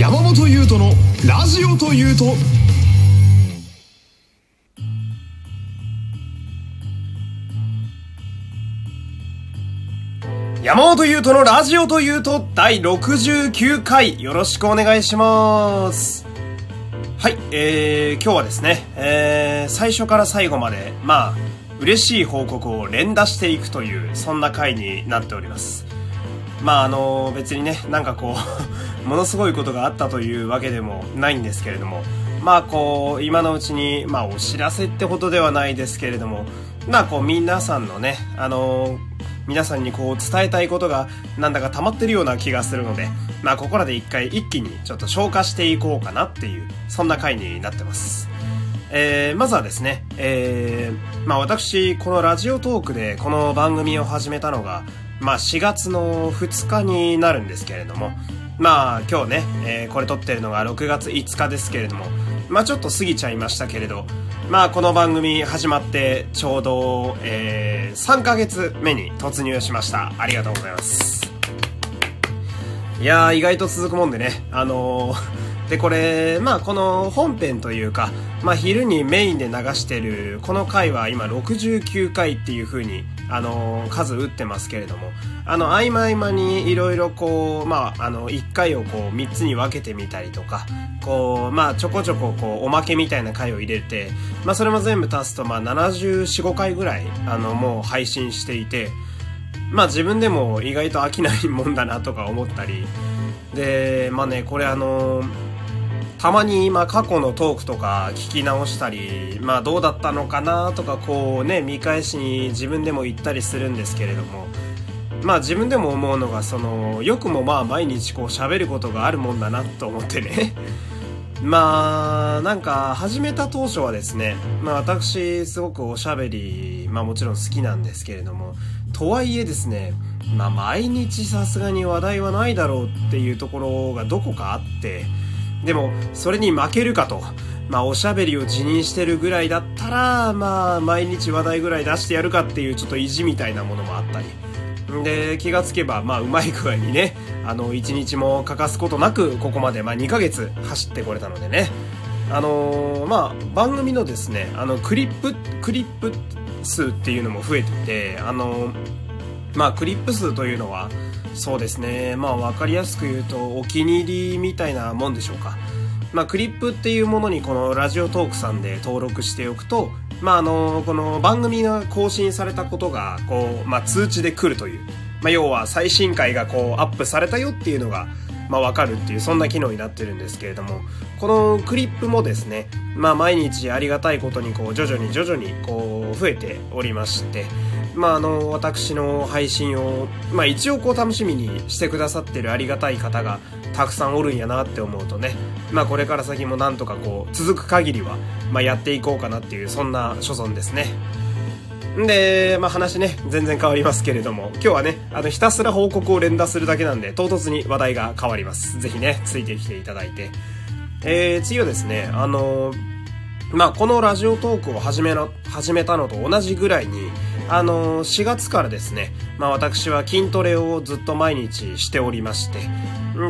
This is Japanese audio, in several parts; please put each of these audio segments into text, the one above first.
山本優斗のラジオというと山本優斗のラジオというと第69回よろしくお願いします。はい、えー、今日はですね、えー、最初から最後まで、まあ、嬉しい報告を連打していくという、そんな回になっております。まああの別にね、なんかこう、ものすごいことがあったというわけでもないんですけれども、まあこう、今のうちに、まあお知らせってほどではないですけれども、まあこう皆さんのね、あの皆さんにこう伝えたいことがなんだか溜まってるような気がするので、まあここらで一回一気にちょっと消化していこうかなっていう、そんな回になってます。えー、まずはですね、えー、まあ私、このラジオトークでこの番組を始めたのが、まあ4月の2日になるんですけれども、まあ今日ね、えーこれ撮ってるのが6月5日ですけれども、まあちょっと過ぎちゃいましたけれど、まあこの番組始まってちょうど、えー、3ヶ月目に突入しました。ありがとうございます。いやー、意外と続くもんでね、あのーで、これ、まあ、この本編というか、まあ、昼にメインで流してる、この回は今69回っていう風に、あの数打ってますけれども、あの、合間合間にいろいろこう、まあ、あの、1回をこう、3つに分けてみたりとか、こう、まあ、ちょこちょここう、おまけみたいな回を入れて、まあ、それも全部足すと、まあ、74、5回ぐらい、あの、もう配信していて、まあ自分でも意外と飽きないもんだなとか思ったり、で、まあね、これあの、たまに今過去のトークとか聞き直したり、まあどうだったのかなとかこうね、見返しに自分でも言ったりするんですけれども、まあ自分でも思うのがその、よくもまあ毎日こう喋ることがあるもんだなと思ってね。まあ、なんか、始めた当初はですね、まあ私、すごくおしゃべり、まあもちろん好きなんですけれども、とはいえですね、まあ毎日さすがに話題はないだろうっていうところがどこかあって、でも、それに負けるかと、まあおしゃべりを辞任してるぐらいだったら、まあ毎日話題ぐらい出してやるかっていうちょっと意地みたいなものもあったり、で、気がつけば、まあ、うまい具合にね、あの、1日も欠かすことなく、ここまで、まあ、2ヶ月走ってこれたのでね。あのーまあ、番組のですね、あの、クリップ、クリップ数っていうのも増えてて、あのーまあ、クリップ数というのは、そうですね、まあ、わかりやすく言うと、お気に入りみたいなもんでしょうか。まあ、クリップっていうものにこのラジオトークさんで登録しておくと、まあ、あの、この番組が更新されたことが、こう、まあ、通知で来るという。まあ、要は最新回がこう、アップされたよっていうのが、まあ、わかるっていう、そんな機能になってるんですけれども、このクリップもですね、まあ、毎日ありがたいことに、こう、徐々に徐々に、こう、増えておりまして、まあ、あの、私の配信を、まあ、一応こう楽しみにしてくださってるありがたい方がたくさんおるんやなって思うとね、まあ、これから先もなんとかこう、続く限りは、まあ、やっていこうかなっていう、そんな所存ですね。んで、まあ、話ね、全然変わりますけれども、今日はね、あの、ひたすら報告を連打するだけなんで、唐突に話題が変わります。ぜひね、ついてきていただいて。えー、次はですね、あのまあ、このラジオトークを始めの、始めたのと同じぐらいに、あの4月からですね、まあ私は筋トレをずっと毎日しておりまして、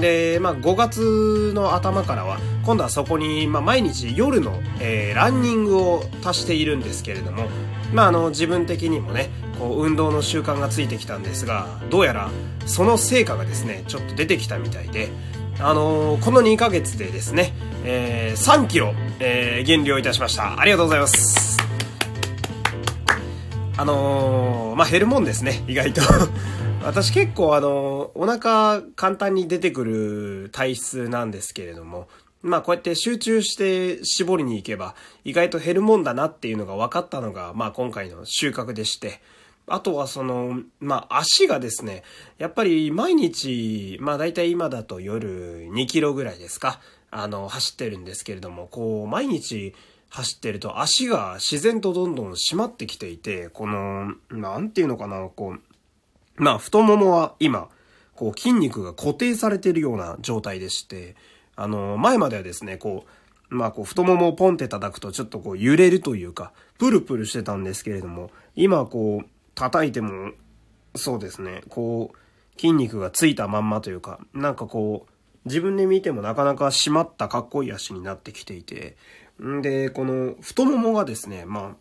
で、まあ5月の頭からは、今度はそこに、まあ毎日夜の、えーランニングを足しているんですけれども、まああの自分的にもね、こう運動の習慣がついてきたんですが、どうやらその成果がですね、ちょっと出てきたみたいで、あのーこの2ヶ月でですね、えー3キロ、えー減量いたしました。ありがとうございます。あのーまあ、減るもんですね、意外と。私結構あのお腹簡単に出てくる体質なんですけれども、まあこうやって集中して絞りに行けば意外と減るもんだなっていうのが分かったのが、まあ今回の収穫でして、あとはその、まあ足がですね、やっぱり毎日、まあ大体今だと夜2キロぐらいですか、あの、走ってるんですけれども、こう毎日走ってると足が自然とどんどん締まってきていて、この、なんていうのかな、こう、まあ太ももは今、こう筋肉が固定されているような状態でして、あの、前まではですね、こう、まあこう太ももをポンって叩くとちょっとこう揺れるというか、プルプルしてたんですけれども、今こう叩いても、そうですね、こう筋肉がついたまんまというか、なんかこう、自分で見てもなかなか締まったかっこいい足になってきていて、んで、この太ももがですね、ま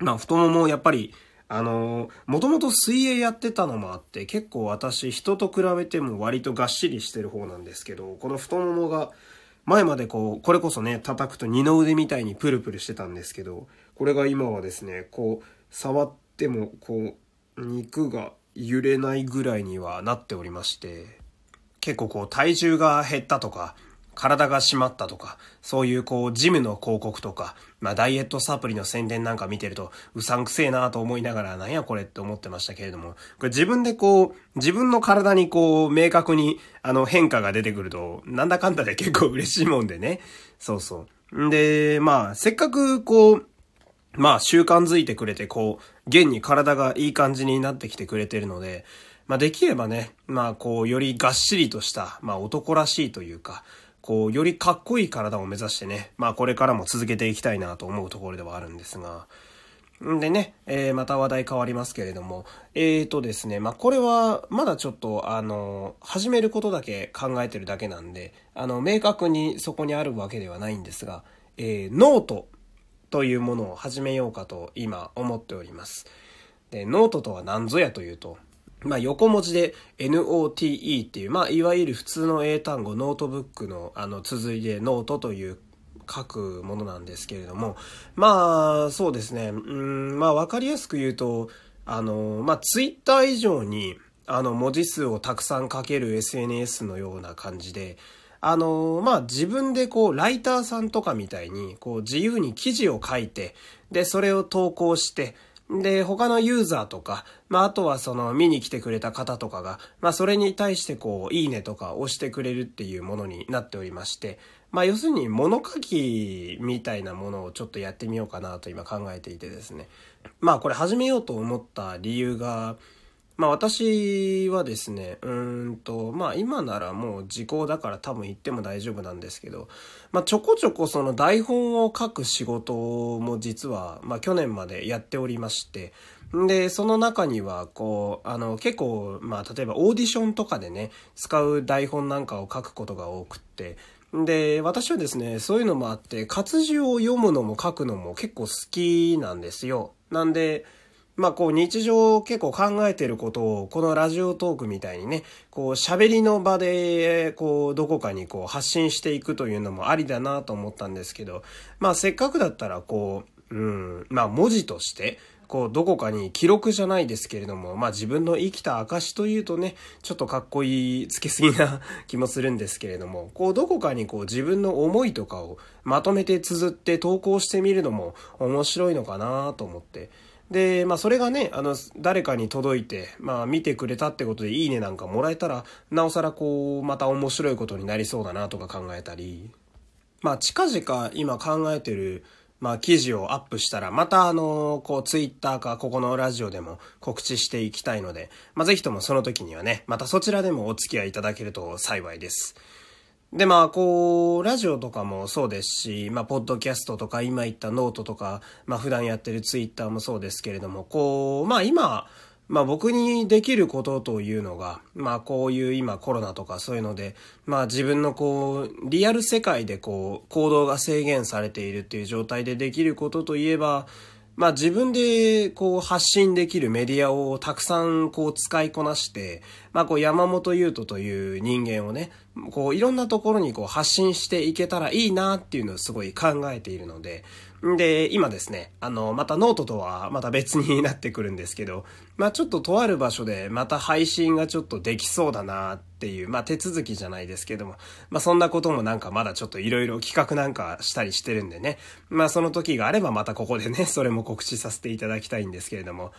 あ、まあ太ももやっぱり、あの、もともと水泳やってたのもあって、結構私人と比べても割とがっしりしてる方なんですけど、この太ももが前までこう、これこそね、叩くと二の腕みたいにプルプルしてたんですけど、これが今はですね、こう、触ってもこう、肉が揺れないぐらいにはなっておりまして、結構こう体重が減ったとか、体が締まったとか、そういうこう、ジムの広告とか、まあダイエットサプリの宣伝なんか見てると、うさんくせえなと思いながら、なんやこれって思ってましたけれども、これ自分でこう、自分の体にこう、明確にあの変化が出てくると、なんだかんだで結構嬉しいもんでね。そうそう。んで、まあ、せっかくこう、まあ習慣づいてくれて、こう、現に体がいい感じになってきてくれてるので、まあできればね、まあこう、よりがっしりとした、まあ男らしいというか、こう、よりかっこいい体を目指してね、まあこれからも続けていきたいなと思うところではあるんですが、んでね、えー、また話題変わりますけれども、えーとですね、まあこれはまだちょっとあの、始めることだけ考えてるだけなんで、あの、明確にそこにあるわけではないんですが、えー、ノートというものを始めようかと今思っております。で、ノートとは何ぞやというと、まあ、横文字で NOTE っていう、まあ、いわゆる普通の英単語、ノートブックの、あの、続いでノートという書くものなんですけれども、まあ、そうですね。うん、まあ、わかりやすく言うと、あの、まあ、ツイッター以上に、あの、文字数をたくさん書ける SNS のような感じで、あの、まあ、自分でこう、ライターさんとかみたいに、こう、自由に記事を書いて、で、それを投稿して、で、他のユーザーとか、まあ、あとはその見に来てくれた方とかが、まあ、それに対してこう、いいねとか押してくれるっていうものになっておりまして、まあ、要するに物書きみたいなものをちょっとやってみようかなと今考えていてですね。まあ、これ始めようと思った理由が、まあ私はですね、うんと、まあ今ならもう時効だから多分言っても大丈夫なんですけど、まあちょこちょこその台本を書く仕事も実は、まあ去年までやっておりまして、で、その中には、こう、あの、結構、まあ、例えばオーディションとかでね、使う台本なんかを書くことが多くって、で、私はですね、そういうのもあって、活字を読むのも書くのも結構好きなんですよ。なんで、まあこう日常結構考えてることをこのラジオトークみたいにね、こう喋りの場でこうどこかにこう発信していくというのもありだなと思ったんですけど、まあせっかくだったらこう、うん、まあ文字として、こう、どこかに記録じゃないですけれども、まあ自分の生きた証というとね、ちょっとかっこいい、つけすぎな 気もするんですけれども、こう、どこかにこう自分の思いとかをまとめて綴って投稿してみるのも面白いのかなと思って、で、まあそれがね、あの、誰かに届いて、まあ見てくれたってことでいいねなんかもらえたら、なおさらこう、また面白いことになりそうだなとか考えたり、まあ近々今考えてる、まあ記事をアップしたら、またあの、こうツイッターかここのラジオでも告知していきたいので、まあぜひともその時にはね、またそちらでもお付き合いいただけると幸いです。で、まあ、こう、ラジオとかもそうですし、まあ、ポッドキャストとか、今言ったノートとか、まあ、普段やってるツイッターもそうですけれども、こう、まあ、今、まあ僕にできることというのが、まあこういう今コロナとかそういうので、まあ自分のこう、リアル世界でこう、行動が制限されているっていう状態でできることといえば、まあ自分でこう発信できるメディアをたくさんこう使いこなして、まあこう山本優斗という人間をね、こういろんなところにこう発信していけたらいいなっていうのをすごい考えているので、で、今ですね、あの、またノートとはまた別になってくるんですけど、まあちょっととある場所でまた配信がちょっとできそうだなっていう、まあ手続きじゃないですけども、まあそんなこともなんかまだちょっと色々企画なんかしたりしてるんでね、まあその時があればまたここでね、それも告知させていただきたいんですけれども、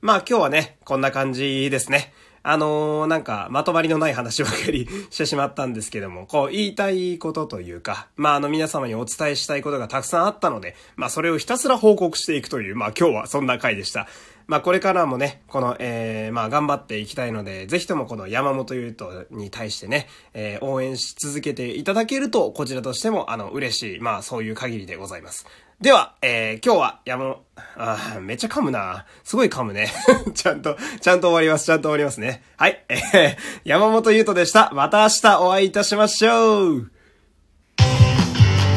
まあ今日はね、こんな感じですね。あのー、なんか、まとまりのない話ばかりしてしまったんですけども、こう、言いたいことというか、まあ、あの、皆様にお伝えしたいことがたくさんあったので、まあ、それをひたすら報告していくという、まあ、今日はそんな回でした。まあこれからもね、この、えー、まあ頑張っていきたいので、ぜひともこの山本優斗に対してね、えー、応援し続けていただけると、こちらとしても、あの、嬉しい、まあそういう限りでございます。では、えー、今日は山、あめっちゃ噛むなすごい噛むね。ちゃんと、ちゃんと終わります。ちゃんと終わりますね。はい。えー、山本優斗でした。また明日お会いいたしましょう。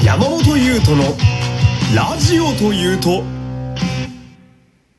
山本優斗のラジオというと、